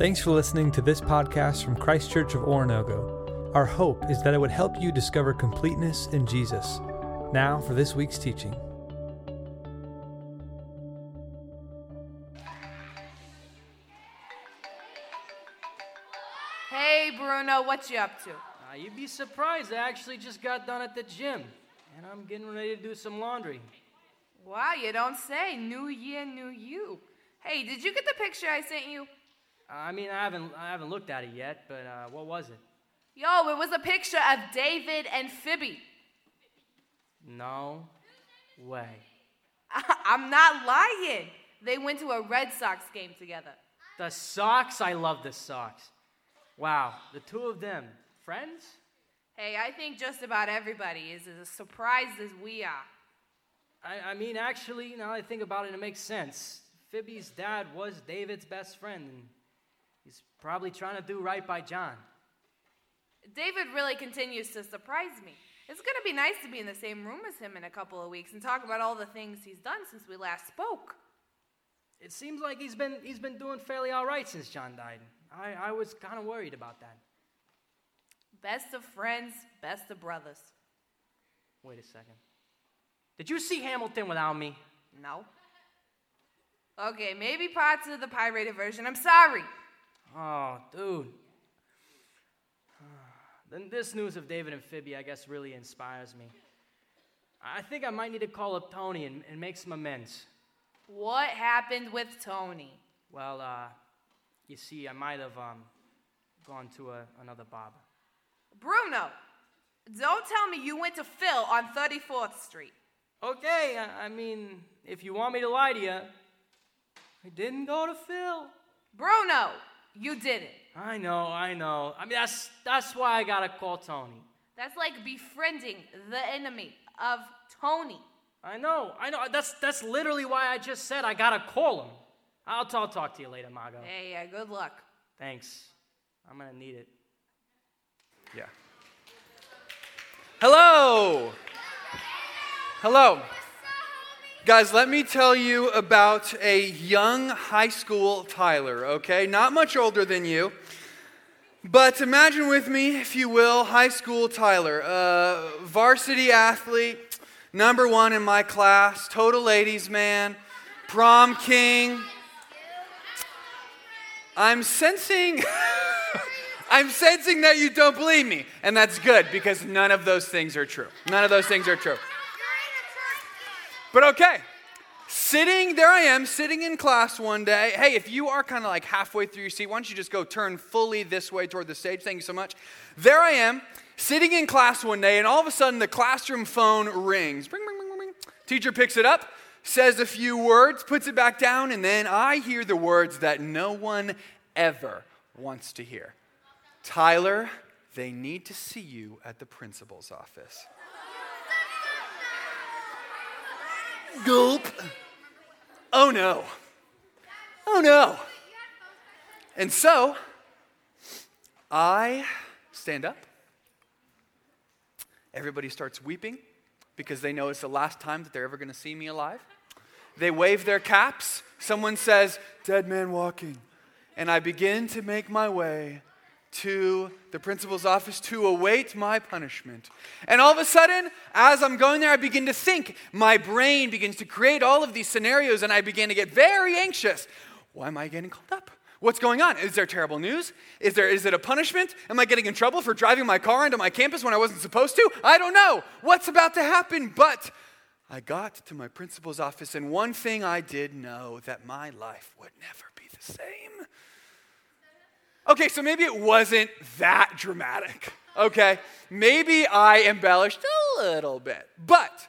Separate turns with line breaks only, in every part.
Thanks for listening to this podcast from Christ Church of Oronogo. Our hope is that it would help you discover completeness in Jesus. Now for this week's teaching.
Hey, Bruno, what you up to?
Uh, you'd be surprised. I actually just got done at the gym, and I'm getting ready to do some laundry.
Wow, you don't say. New year, new you. Hey, did you get the picture I sent you?
I mean, I haven't I haven't looked at it yet, but uh, what was it?
Yo, it was a picture of David and Phoebe.
No way.
I'm not lying. They went to a Red Sox game together.
The Sox. I love the Sox. Wow, the two of them, friends.
Hey, I think just about everybody is as surprised as we are.
I, I mean, actually, now I think about it, it makes sense. Phoebe's dad was David's best friend, and he's probably trying to do right by John.
David really continues to surprise me. It's going to be nice to be in the same room as him in a couple of weeks and talk about all the things he's done since we last spoke.
It seems like he's been he's been doing fairly all right since John died. I, I was kind of worried about that.
Best of friends, best of brothers.
Wait a second. Did you see Hamilton without me?
No. Okay, maybe parts of the pirated version. I'm sorry.
Oh, dude. Then this news of David and Phoebe, I guess, really inspires me. I think I might need to call up Tony and, and make some amends.
What happened with Tony?
Well, uh, you see, I might have um, gone to a, another barber.
Bruno, don't tell me you went to Phil on 34th Street.
Okay, I, I mean, if you want me to lie to you, I didn't go to Phil.
Bruno, you did it.
I know, I know. I mean, that's that's why I gotta call Tony.
That's like befriending the enemy of Tony.
I know, I know. That's that's literally why I just said I gotta call him. I'll, I'll talk to you later, Margot.
Hey, yeah, good luck.
Thanks. I'm gonna need it.
Yeah. Hello. Hello. Guys, let me tell you about a young high school Tyler, okay? Not much older than you. But imagine with me, if you will, high school Tyler, uh, varsity athlete, number one in my class, total ladies man, prom king. I'm sensing. I'm sensing that you don't believe me, and that's good because none of those things are true. None of those things are true. But okay, sitting, there I am, sitting in class one day. Hey, if you are kind of like halfway through your seat, why don't you just go turn fully this way toward the stage? Thank you so much. There I am, sitting in class one day, and all of a sudden the classroom phone rings. Ring, ring, ring, ring. Teacher picks it up, says a few words, puts it back down, and then I hear the words that no one ever wants to hear Tyler, they need to see you at the principal's office. Gulp. Oh no. Oh no. And so, I stand up. Everybody starts weeping because they know it's the last time that they're ever going to see me alive. They wave their caps. Someone says, Dead man walking. And I begin to make my way to the principal's office to await my punishment. And all of a sudden, as I'm going there, I begin to think. My brain begins to create all of these scenarios, and I begin to get very anxious. Why am I getting called up? What's going on? Is there terrible news? Is, there, is it a punishment? Am I getting in trouble for driving my car into my campus when I wasn't supposed to? I don't know. What's about to happen? But I got to my principal's office, and one thing I did know that my life would never be the same. Okay, so maybe it wasn't that dramatic. Okay, maybe I embellished a little bit. But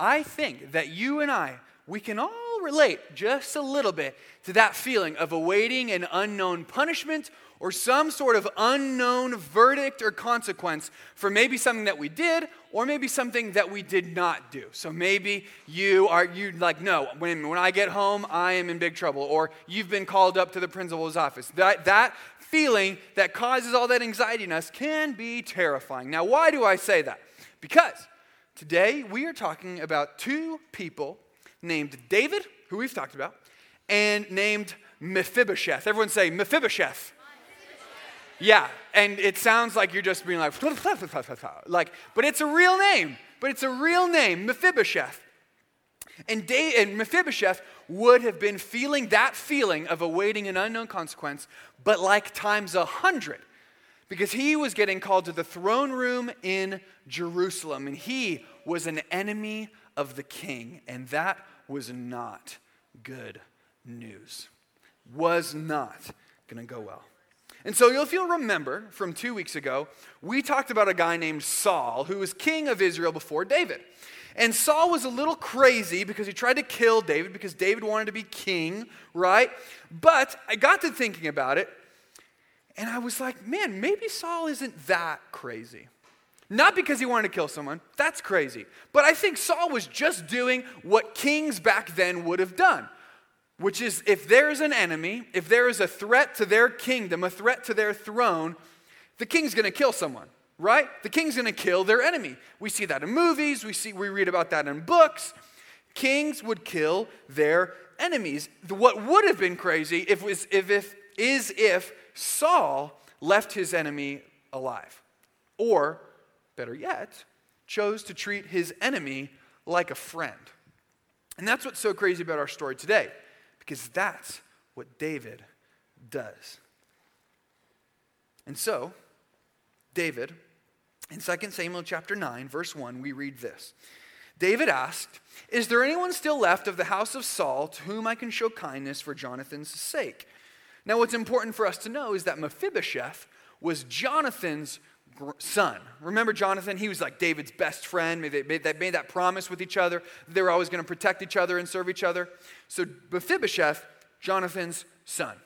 I think that you and I, we can all relate just a little bit to that feeling of awaiting an unknown punishment or some sort of unknown verdict or consequence for maybe something that we did or maybe something that we did not do. So maybe you are you like no, when when I get home I am in big trouble or you've been called up to the principal's office. That that feeling that causes all that anxiety in us can be terrifying. Now, why do I say that? Because today we are talking about two people named David, who we've talked about, and named Mephibosheth. Everyone say Mephibosheth. Yeah, and it sounds like you're just being like, like, but it's a real name. But it's a real name, Mephibosheth. And, and Mephibosheth would have been feeling that feeling of awaiting an unknown consequence, but like times a hundred, because he was getting called to the throne room in Jerusalem, and he was an enemy of the king, and that was not good news. Was not going to go well. And so, if you'll remember from two weeks ago, we talked about a guy named Saul who was king of Israel before David. And Saul was a little crazy because he tried to kill David because David wanted to be king, right? But I got to thinking about it, and I was like, man, maybe Saul isn't that crazy. Not because he wanted to kill someone, that's crazy. But I think Saul was just doing what kings back then would have done which is if there's an enemy, if there is a threat to their kingdom, a threat to their throne, the king's going to kill someone, right? The king's going to kill their enemy. We see that in movies, we see we read about that in books. Kings would kill their enemies. What would have been crazy if was if, if is if Saul left his enemy alive. Or better yet, chose to treat his enemy like a friend. And that's what's so crazy about our story today because that's what David does. And so, David, in 2 Samuel chapter 9, verse 1, we read this. David asked, Is there anyone still left of the house of Saul to whom I can show kindness for Jonathan's sake? Now, what's important for us to know is that Mephibosheth was Jonathan's son. Remember Jonathan? He was like David's best friend. They made that, promise with each other. They were always going to protect each other and serve each other. So Mephibosheth, Jonathan's son.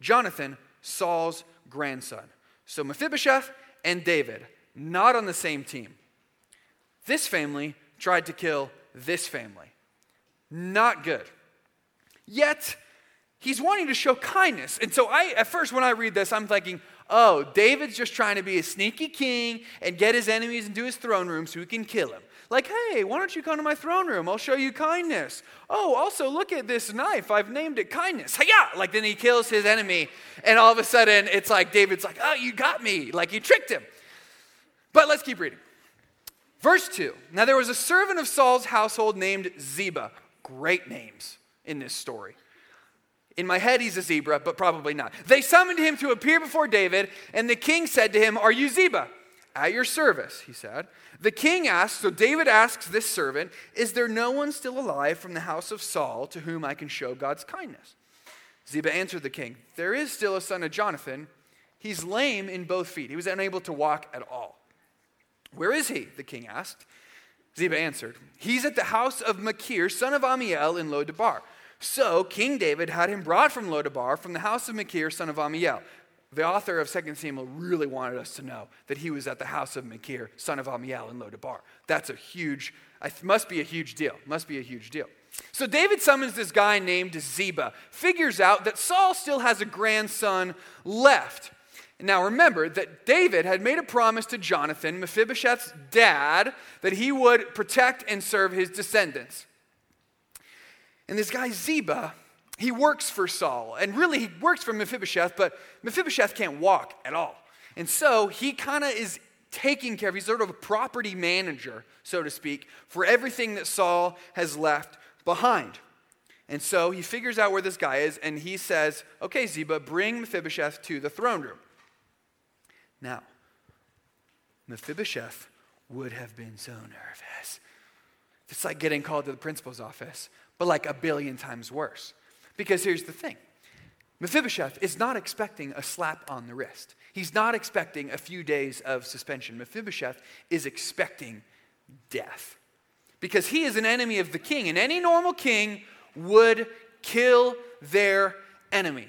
Jonathan, Saul's grandson. So Mephibosheth and David, not on the same team. This family tried to kill this family. Not good. Yet, he's wanting to show kindness. And so I at first when I read this, I'm thinking, oh, David's just trying to be a sneaky king and get his enemies into his throne room so he can kill him. Like, hey, why don't you come to my throne room? I'll show you kindness. Oh, also, look at this knife. I've named it kindness. Hiya! Like, then he kills his enemy, and all of a sudden, it's like David's like, oh, you got me. Like, you tricked him. But let's keep reading. Verse 2 Now there was a servant of Saul's household named Ziba. Great names in this story. In my head, he's a zebra, but probably not. They summoned him to appear before David, and the king said to him, Are you Ziba? At your service, he said. The king asked, so David asks this servant, Is there no one still alive from the house of Saul to whom I can show God's kindness? Ziba answered the king, There is still a son of Jonathan. He's lame in both feet. He was unable to walk at all. Where is he? The king asked. Ziba answered, He's at the house of Machir, son of Ammiel, in Lo-debar. So King David had him brought from Lo-debar, from the house of Machir, son of Ammiel. The author of 2 Samuel really wanted us to know that he was at the house of Machir, son of Ammiel, in Lo-debar. That's a huge, I must be a huge deal. Must be a huge deal. So David summons this guy named Ziba, figures out that Saul still has a grandson left. Now remember that David had made a promise to Jonathan, Mephibosheth's dad, that he would protect and serve his descendants. And this guy, Ziba, he works for Saul. And really, he works for Mephibosheth, but Mephibosheth can't walk at all. And so he kind of is taking care of, he's sort of a property manager, so to speak, for everything that Saul has left behind. And so he figures out where this guy is, and he says, Okay, Ziba, bring Mephibosheth to the throne room. Now, Mephibosheth would have been so nervous. It's like getting called to the principal's office but like a billion times worse. Because here's the thing Mephibosheth is not expecting a slap on the wrist, he's not expecting a few days of suspension. Mephibosheth is expecting death because he is an enemy of the king, and any normal king would kill their enemy.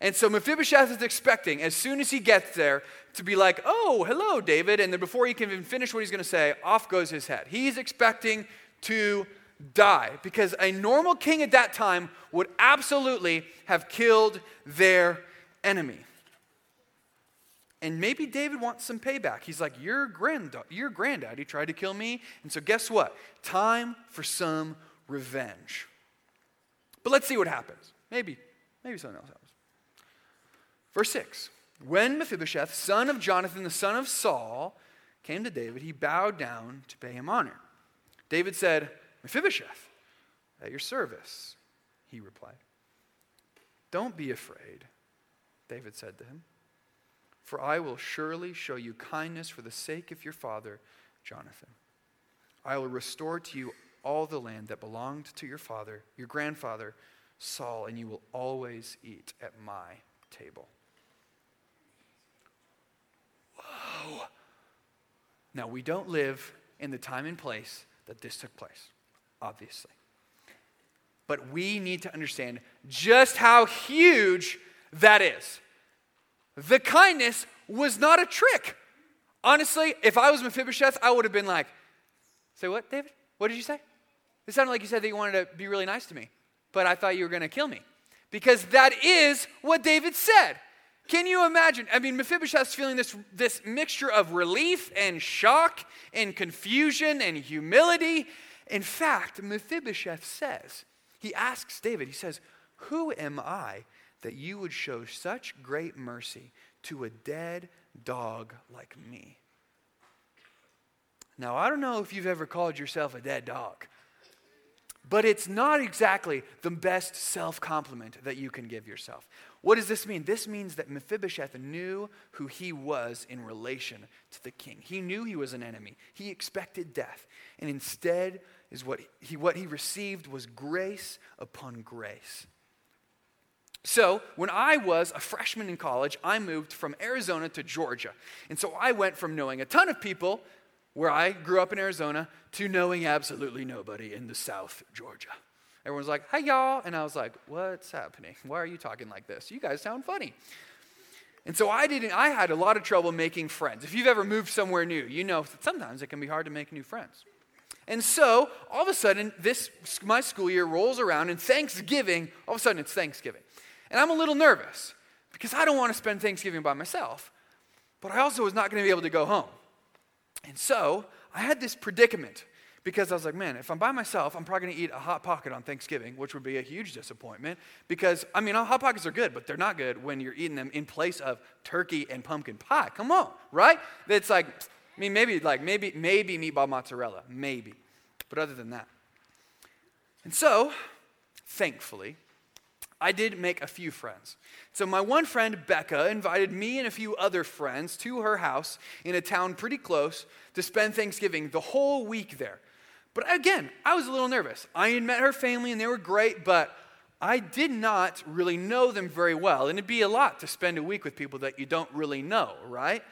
And so Mephibosheth is expecting, as soon as he gets there, to be like, oh, hello, David. And then before he can even finish what he's going to say, off goes his head. He's expecting to die because a normal king at that time would absolutely have killed their enemy. And maybe David wants some payback. He's like, Your, grand, your granddaddy tried to kill me. And so, guess what? Time for some revenge. But let's see what happens. Maybe, maybe something else happens. Verse 6 When Mephibosheth, son of Jonathan, the son of Saul, came to David, he bowed down to pay him honor. David said, Mephibosheth, at your service, he replied. Don't be afraid, David said to him, for I will surely show you kindness for the sake of your father, Jonathan. I will restore to you all the land that belonged to your father, your grandfather, Saul, and you will always eat at my table. Whoa. Now, we don't live in the time and place that this took place, obviously. But we need to understand just how huge that is. The kindness was not a trick. Honestly, if I was Mephibosheth, I would have been like, Say what, David? What did you say? It sounded like you said that you wanted to be really nice to me, but I thought you were going to kill me. Because that is what David said. Can you imagine? I mean, Mephibosheth's feeling this, this mixture of relief and shock and confusion and humility. In fact, Mephibosheth says, he asks David, he says, Who am I that you would show such great mercy to a dead dog like me? Now, I don't know if you've ever called yourself a dead dog. But it's not exactly the best self compliment that you can give yourself. What does this mean? This means that Mephibosheth knew who he was in relation to the king. He knew he was an enemy. He expected death. And instead, is what he, what he received was grace upon grace. So, when I was a freshman in college, I moved from Arizona to Georgia. And so I went from knowing a ton of people where I grew up in Arizona to knowing absolutely nobody in the South Georgia. Everyone's like, hey, y'all. And I was like, what's happening? Why are you talking like this? You guys sound funny. And so I didn't, I had a lot of trouble making friends. If you've ever moved somewhere new, you know sometimes it can be hard to make new friends. And so all of a sudden, this, my school year rolls around and Thanksgiving, all of a sudden it's Thanksgiving. And I'm a little nervous because I don't want to spend Thanksgiving by myself, but I also was not going to be able to go home. And so I had this predicament because I was like, man, if I'm by myself, I'm probably going to eat a Hot Pocket on Thanksgiving, which would be a huge disappointment. Because, I mean, Hot Pockets are good, but they're not good when you're eating them in place of turkey and pumpkin pie. Come on, right? It's like, I mean, maybe, like, maybe, maybe meatball mozzarella, maybe. But other than that. And so, thankfully, I did make a few friends. So, my one friend, Becca, invited me and a few other friends to her house in a town pretty close to spend Thanksgiving the whole week there. But again, I was a little nervous. I had met her family and they were great, but I did not really know them very well. And it'd be a lot to spend a week with people that you don't really know, right?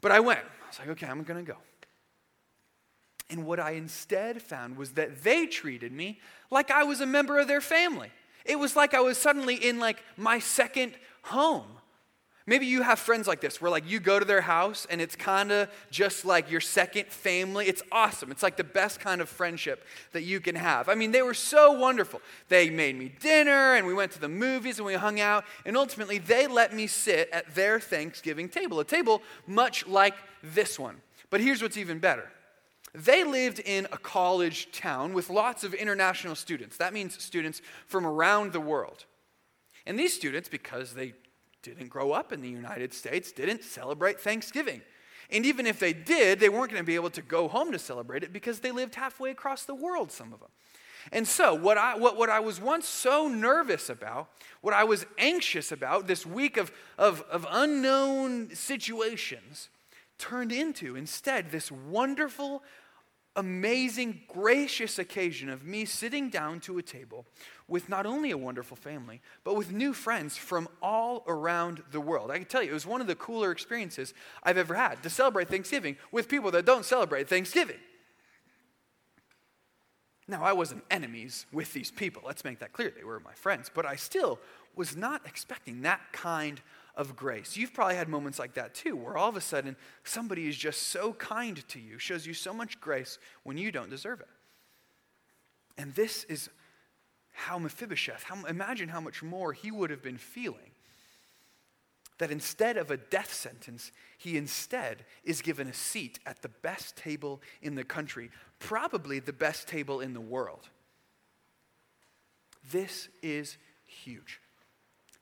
But I went. I was like, okay, I'm going to go. And what I instead found was that they treated me like I was a member of their family. It was like I was suddenly in like my second home. Maybe you have friends like this where like you go to their house and it's kind of just like your second family. It's awesome. It's like the best kind of friendship that you can have. I mean, they were so wonderful. They made me dinner and we went to the movies and we hung out and ultimately they let me sit at their Thanksgiving table, a table much like this one. But here's what's even better. They lived in a college town with lots of international students. That means students from around the world. And these students, because they didn't grow up in the United States, didn't celebrate Thanksgiving. And even if they did, they weren't going to be able to go home to celebrate it because they lived halfway across the world, some of them. And so, what I, what, what I was once so nervous about, what I was anxious about, this week of, of, of unknown situations, turned into instead this wonderful, amazing, gracious occasion of me sitting down to a table with not only a wonderful family, but with new friends from all around the world. I can tell you, it was one of the cooler experiences I've ever had to celebrate Thanksgiving with people that don't celebrate Thanksgiving. Now, I wasn't enemies with these people. Let's make that clear. They were my friends. But I still was not expecting that kind of grace. You've probably had moments like that too, where all of a sudden somebody is just so kind to you, shows you so much grace when you don't deserve it. And this is how Mephibosheth, how, imagine how much more he would have been feeling. That instead of a death sentence, he instead is given a seat at the best table in the country, probably the best table in the world. This is huge.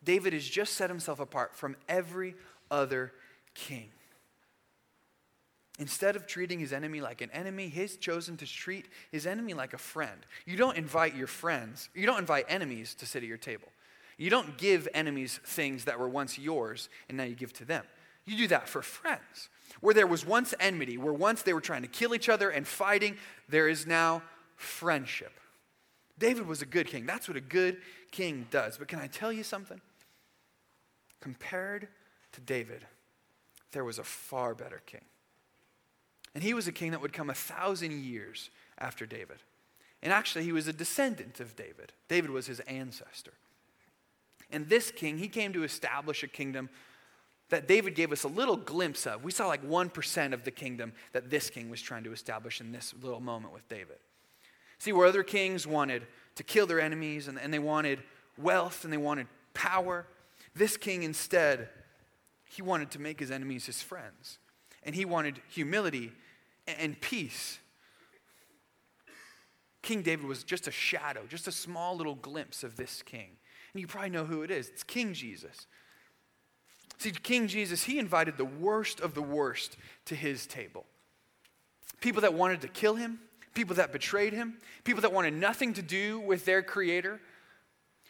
David has just set himself apart from every other king. Instead of treating his enemy like an enemy, he's chosen to treat his enemy like a friend. You don't invite your friends, you don't invite enemies to sit at your table. You don't give enemies things that were once yours and now you give to them. You do that for friends. Where there was once enmity, where once they were trying to kill each other and fighting, there is now friendship. David was a good king. That's what a good king does. But can I tell you something? Compared to David, there was a far better king. And he was a king that would come a thousand years after David. And actually, he was a descendant of David. David was his ancestor. And this king, he came to establish a kingdom that David gave us a little glimpse of. We saw like 1% of the kingdom that this king was trying to establish in this little moment with David. See, where other kings wanted to kill their enemies and, and they wanted wealth and they wanted power, this king instead, he wanted to make his enemies his friends. And he wanted humility and peace. King David was just a shadow, just a small little glimpse of this king. And you probably know who it is. It's King Jesus. See, King Jesus, he invited the worst of the worst to his table. People that wanted to kill him, people that betrayed him, people that wanted nothing to do with their creator,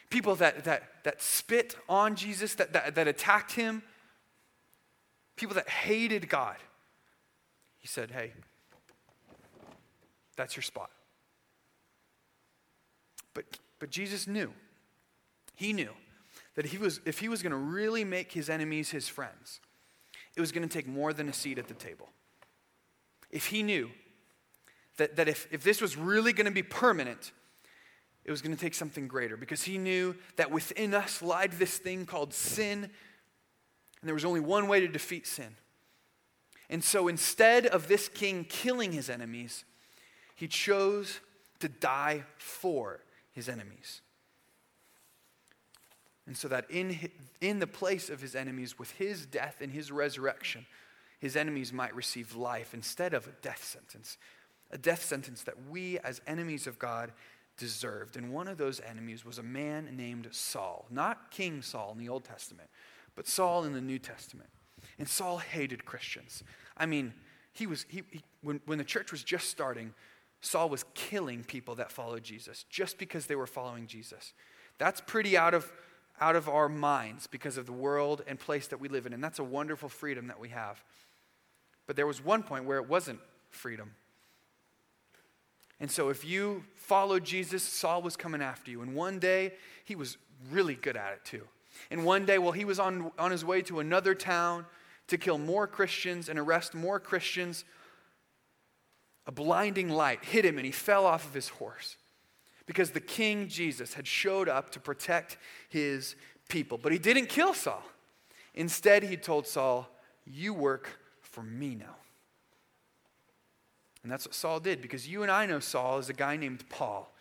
people that, that, that spit on Jesus, that, that, that attacked him, people that hated God. He said, Hey, that's your spot. But, but Jesus knew. He knew that he was, if he was going to really make his enemies his friends, it was going to take more than a seat at the table. If he knew that, that if, if this was really going to be permanent, it was going to take something greater because he knew that within us lied this thing called sin, and there was only one way to defeat sin. And so instead of this king killing his enemies, he chose to die for his enemies. And so that in, in the place of his enemies, with his death and his resurrection, his enemies might receive life instead of a death sentence. A death sentence that we, as enemies of God, deserved. And one of those enemies was a man named Saul. Not King Saul in the Old Testament, but Saul in the New Testament. And Saul hated Christians. I mean, he was, he, he when, when the church was just starting, Saul was killing people that followed Jesus just because they were following Jesus. That's pretty out of, out of our minds because of the world and place that we live in. And that's a wonderful freedom that we have. But there was one point where it wasn't freedom. And so if you followed Jesus, Saul was coming after you. And one day, he was really good at it too. And one day, while he was on, on his way to another town to kill more Christians and arrest more Christians, a blinding light hit him and he fell off of his horse because the King Jesus had showed up to protect his people. But he didn't kill Saul. Instead, he told Saul, You work for me now. And that's what Saul did because you and I know Saul as a guy named Paul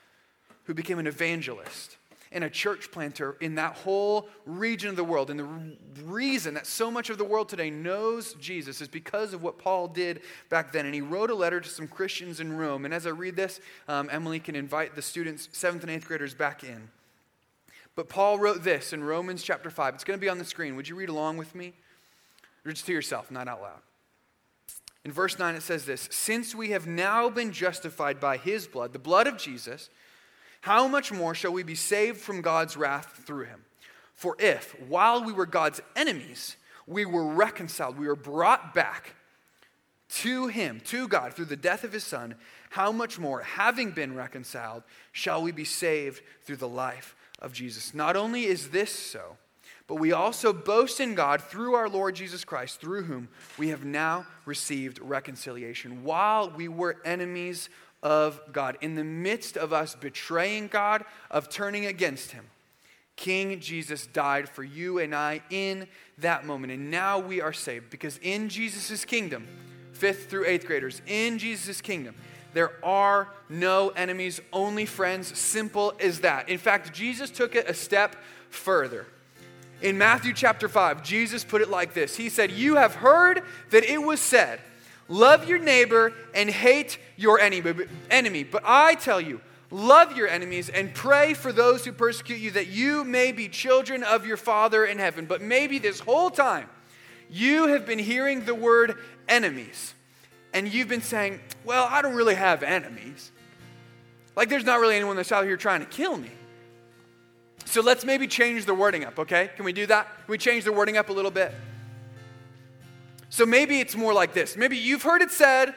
who became an evangelist and a church planter in that whole region of the world. And the reason that so much of the world today knows Jesus is because of what Paul did back then. And he wrote a letter to some Christians in Rome. And as I read this, um, Emily can invite the students, seventh and eighth graders, back in. But Paul wrote this in Romans chapter 5. It's going to be on the screen. Would you read along with me? Or just to yourself, not out loud. In verse 9, it says this Since we have now been justified by his blood, the blood of Jesus, how much more shall we be saved from God's wrath through him? For if, while we were God's enemies, we were reconciled, we were brought back to him, to God, through the death of his son, how much more, having been reconciled, shall we be saved through the life of Jesus? Not only is this so, but we also boast in God through our Lord Jesus Christ, through whom we have now received reconciliation. While we were enemies of God. In the midst of us betraying God, of turning against Him, King Jesus died for you and I in that moment. And now we are saved because in Jesus' kingdom, fifth through eighth graders, in Jesus' kingdom, there are no enemies, only friends. Simple as that. In fact, Jesus took it a step further. In Matthew chapter 5, Jesus put it like this He said, You have heard that it was said, Love your neighbor and hate your enemy. But I tell you, Love your enemies and pray for those who persecute you that you may be children of your Father in heaven. But maybe this whole time you have been hearing the word enemies and you've been saying, Well, I don't really have enemies. Like, there's not really anyone that's out here trying to kill me. So let's maybe change the wording up, okay? Can we do that? Can we change the wording up a little bit? So maybe it's more like this. Maybe you've heard it said,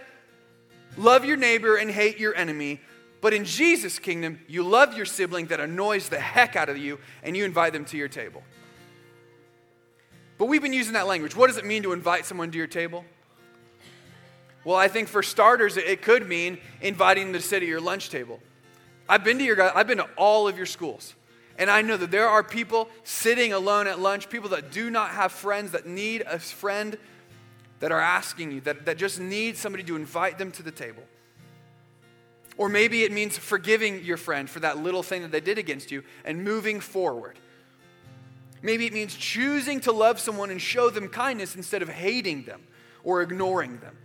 love your neighbor and hate your enemy. But in Jesus' kingdom, you love your sibling that annoys the heck out of you and you invite them to your table. But we've been using that language. What does it mean to invite someone to your table? Well, I think for starters, it could mean inviting them to sit at your lunch table. I've been to your I've been to all of your schools. And I know that there are people sitting alone at lunch, people that do not have friends, that need a friend, that are asking you, that, that just need somebody to invite them to the table. Or maybe it means forgiving your friend for that little thing that they did against you and moving forward. Maybe it means choosing to love someone and show them kindness instead of hating them or ignoring them.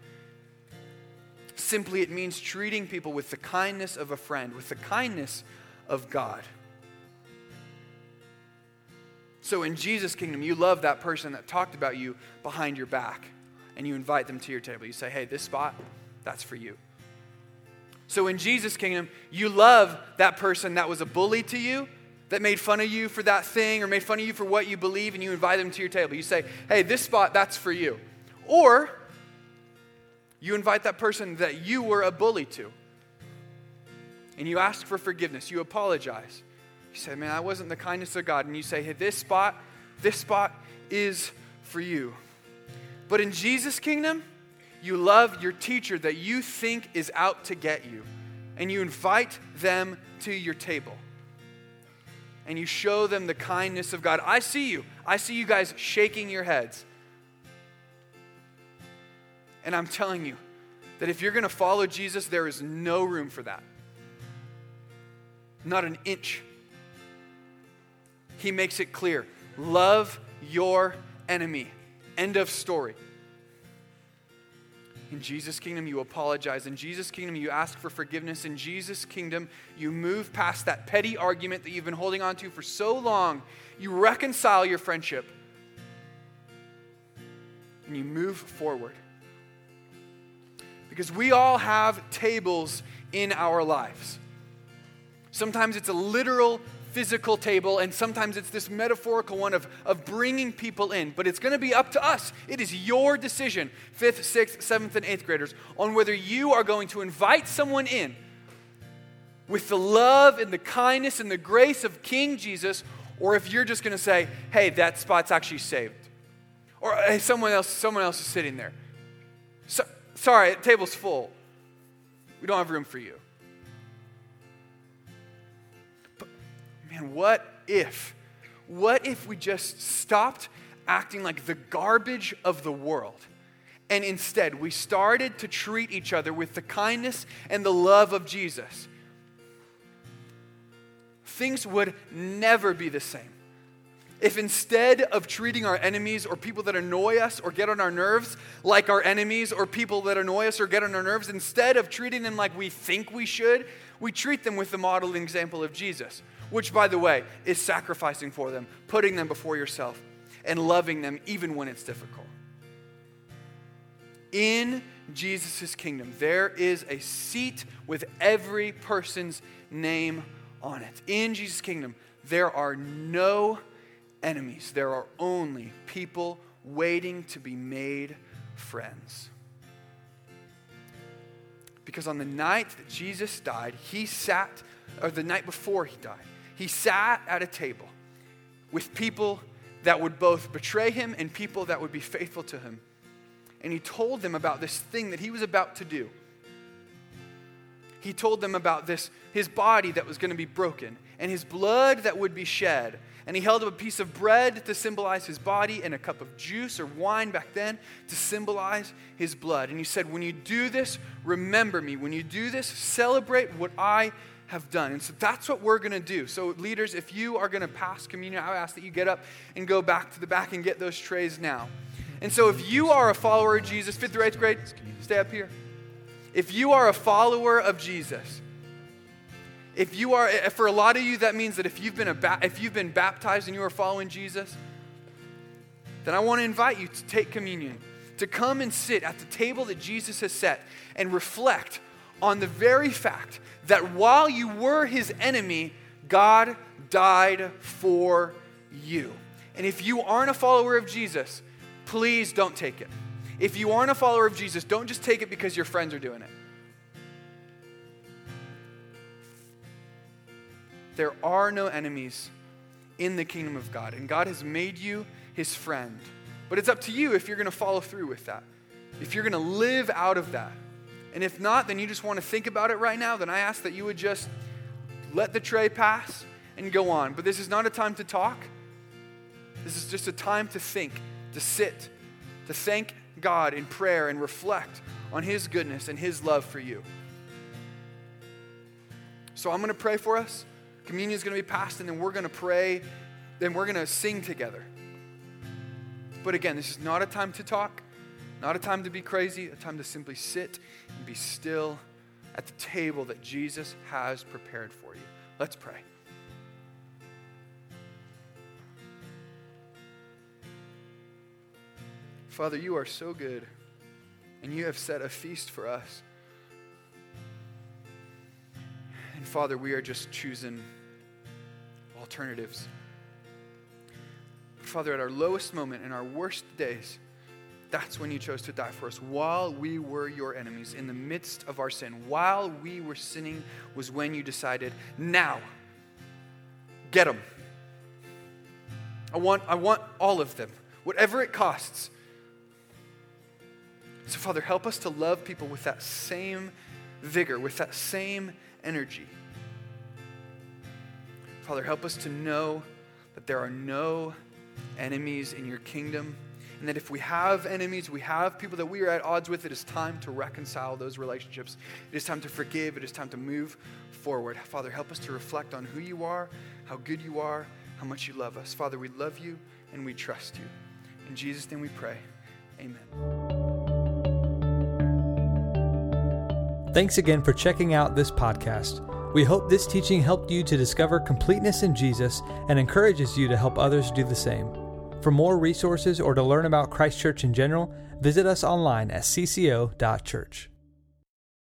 Simply, it means treating people with the kindness of a friend, with the kindness of God. So, in Jesus' kingdom, you love that person that talked about you behind your back, and you invite them to your table. You say, Hey, this spot, that's for you. So in Jesus' kingdom, you love that person that was a bully to you, that made fun of you for that thing or made fun of you for what you believe, and you invite them to your table. You say, hey, this spot, that's for you. Or you invite that person that you were a bully to, and you ask for forgiveness. You apologize. You say, man, that wasn't the kindness of God. And you say, hey, this spot, this spot is for you. But in Jesus' kingdom, you love your teacher that you think is out to get you, and you invite them to your table. And you show them the kindness of God. I see you. I see you guys shaking your heads. And I'm telling you that if you're going to follow Jesus, there is no room for that. Not an inch. He makes it clear love your enemy. End of story. In Jesus' kingdom, you apologize. In Jesus' kingdom, you ask for forgiveness. In Jesus' kingdom, you move past that petty argument that you've been holding on to for so long. You reconcile your friendship. And you move forward. Because we all have tables in our lives. Sometimes it's a literal physical table, and sometimes it's this metaphorical one of, of bringing people in. But it's going to be up to us. It is your decision, fifth, sixth, seventh, and eighth graders, on whether you are going to invite someone in with the love and the kindness and the grace of King Jesus, or if you're just going to say, hey, that spot's actually saved. Or hey, someone else, someone else is sitting there. So, sorry, table's full. We don't have room for you. Man, what if? What if we just stopped acting like the garbage of the world? And instead, we started to treat each other with the kindness and the love of Jesus. Things would never be the same. If instead of treating our enemies or people that annoy us or get on our nerves like our enemies or people that annoy us or get on our nerves, instead of treating them like we think we should, we treat them with the model and example of Jesus which, by the way, is sacrificing for them, putting them before yourself, and loving them even when it's difficult. In Jesus' kingdom, there is a seat with every person's name on it. In Jesus' kingdom, there are no enemies, there are only people waiting to be made friends. Because on the night that Jesus died, he sat, or the night before he died, he sat at a table with people that would both betray him and people that would be faithful to him. And he told them about this thing that he was about to do. He told them about this, his body that was going to be broken and his blood that would be shed. And he held up a piece of bread to symbolize his body and a cup of juice or wine back then to symbolize his blood. And he said, When you do this, remember me. When you do this, celebrate what I have done. And so that's what we're going to do. So, leaders, if you are going to pass communion, I ask that you get up and go back to the back and get those trays now. And so, if you are a follower of Jesus, fifth through eighth grade, stay up here. If you are a follower of Jesus, If you are, eh, for a lot of you, that means that if you've been, a, if you've been baptized and you are following Jesus, then I want to invite you to take communion, to come and sit at the table that Jesus has set and reflect on the very fact that while you were his enemy, God died for you. And if you aren't a follower of Jesus, please don't take it. If you aren't a follower of Jesus, don't just take it because your friends are doing it. There are no enemies in the kingdom of God, and God has made you his friend. But it's up to you if you're going to follow through with that, if you're going to live out of that. And if not, then you just want to think about it right now, then I ask that you would just let the tray pass and go on. But this is not a time to talk. This is just a time to think, to sit, to thank God in prayer and reflect on His goodness and His love for you. So I'm going to pray for us. Communion is going to be passed, and then we're going to pray, then we're going to sing together. But again, this is not a time to talk, not a time to be crazy, a time to simply sit and be still at the table that Jesus has prepared for you. Let's pray. Father, you are so good, and you have set a feast for us. And Father, we are just choosing alternatives. Father, at our lowest moment, in our worst days, that's when you chose to die for us. While we were your enemies, in the midst of our sin, while we were sinning, was when you decided, now, get them. I want, I want all of them, whatever it costs. So, Father, help us to love people with that same vigor, with that same energy. Father, help us to know that there are no enemies in your kingdom. And that if we have enemies, we have people that we are at odds with, it is time to reconcile those relationships. It is time to forgive. It is time to move forward. Father, help us to reflect on who you are, how good you are, how much you love us. Father, we love you and we trust you. In Jesus' name we pray. Amen.
Thanks again for checking out this podcast. We hope this teaching helped you to discover completeness in Jesus and encourages you to help others do the same. For more resources or to learn about Christ Church in general, visit us online at cco.church.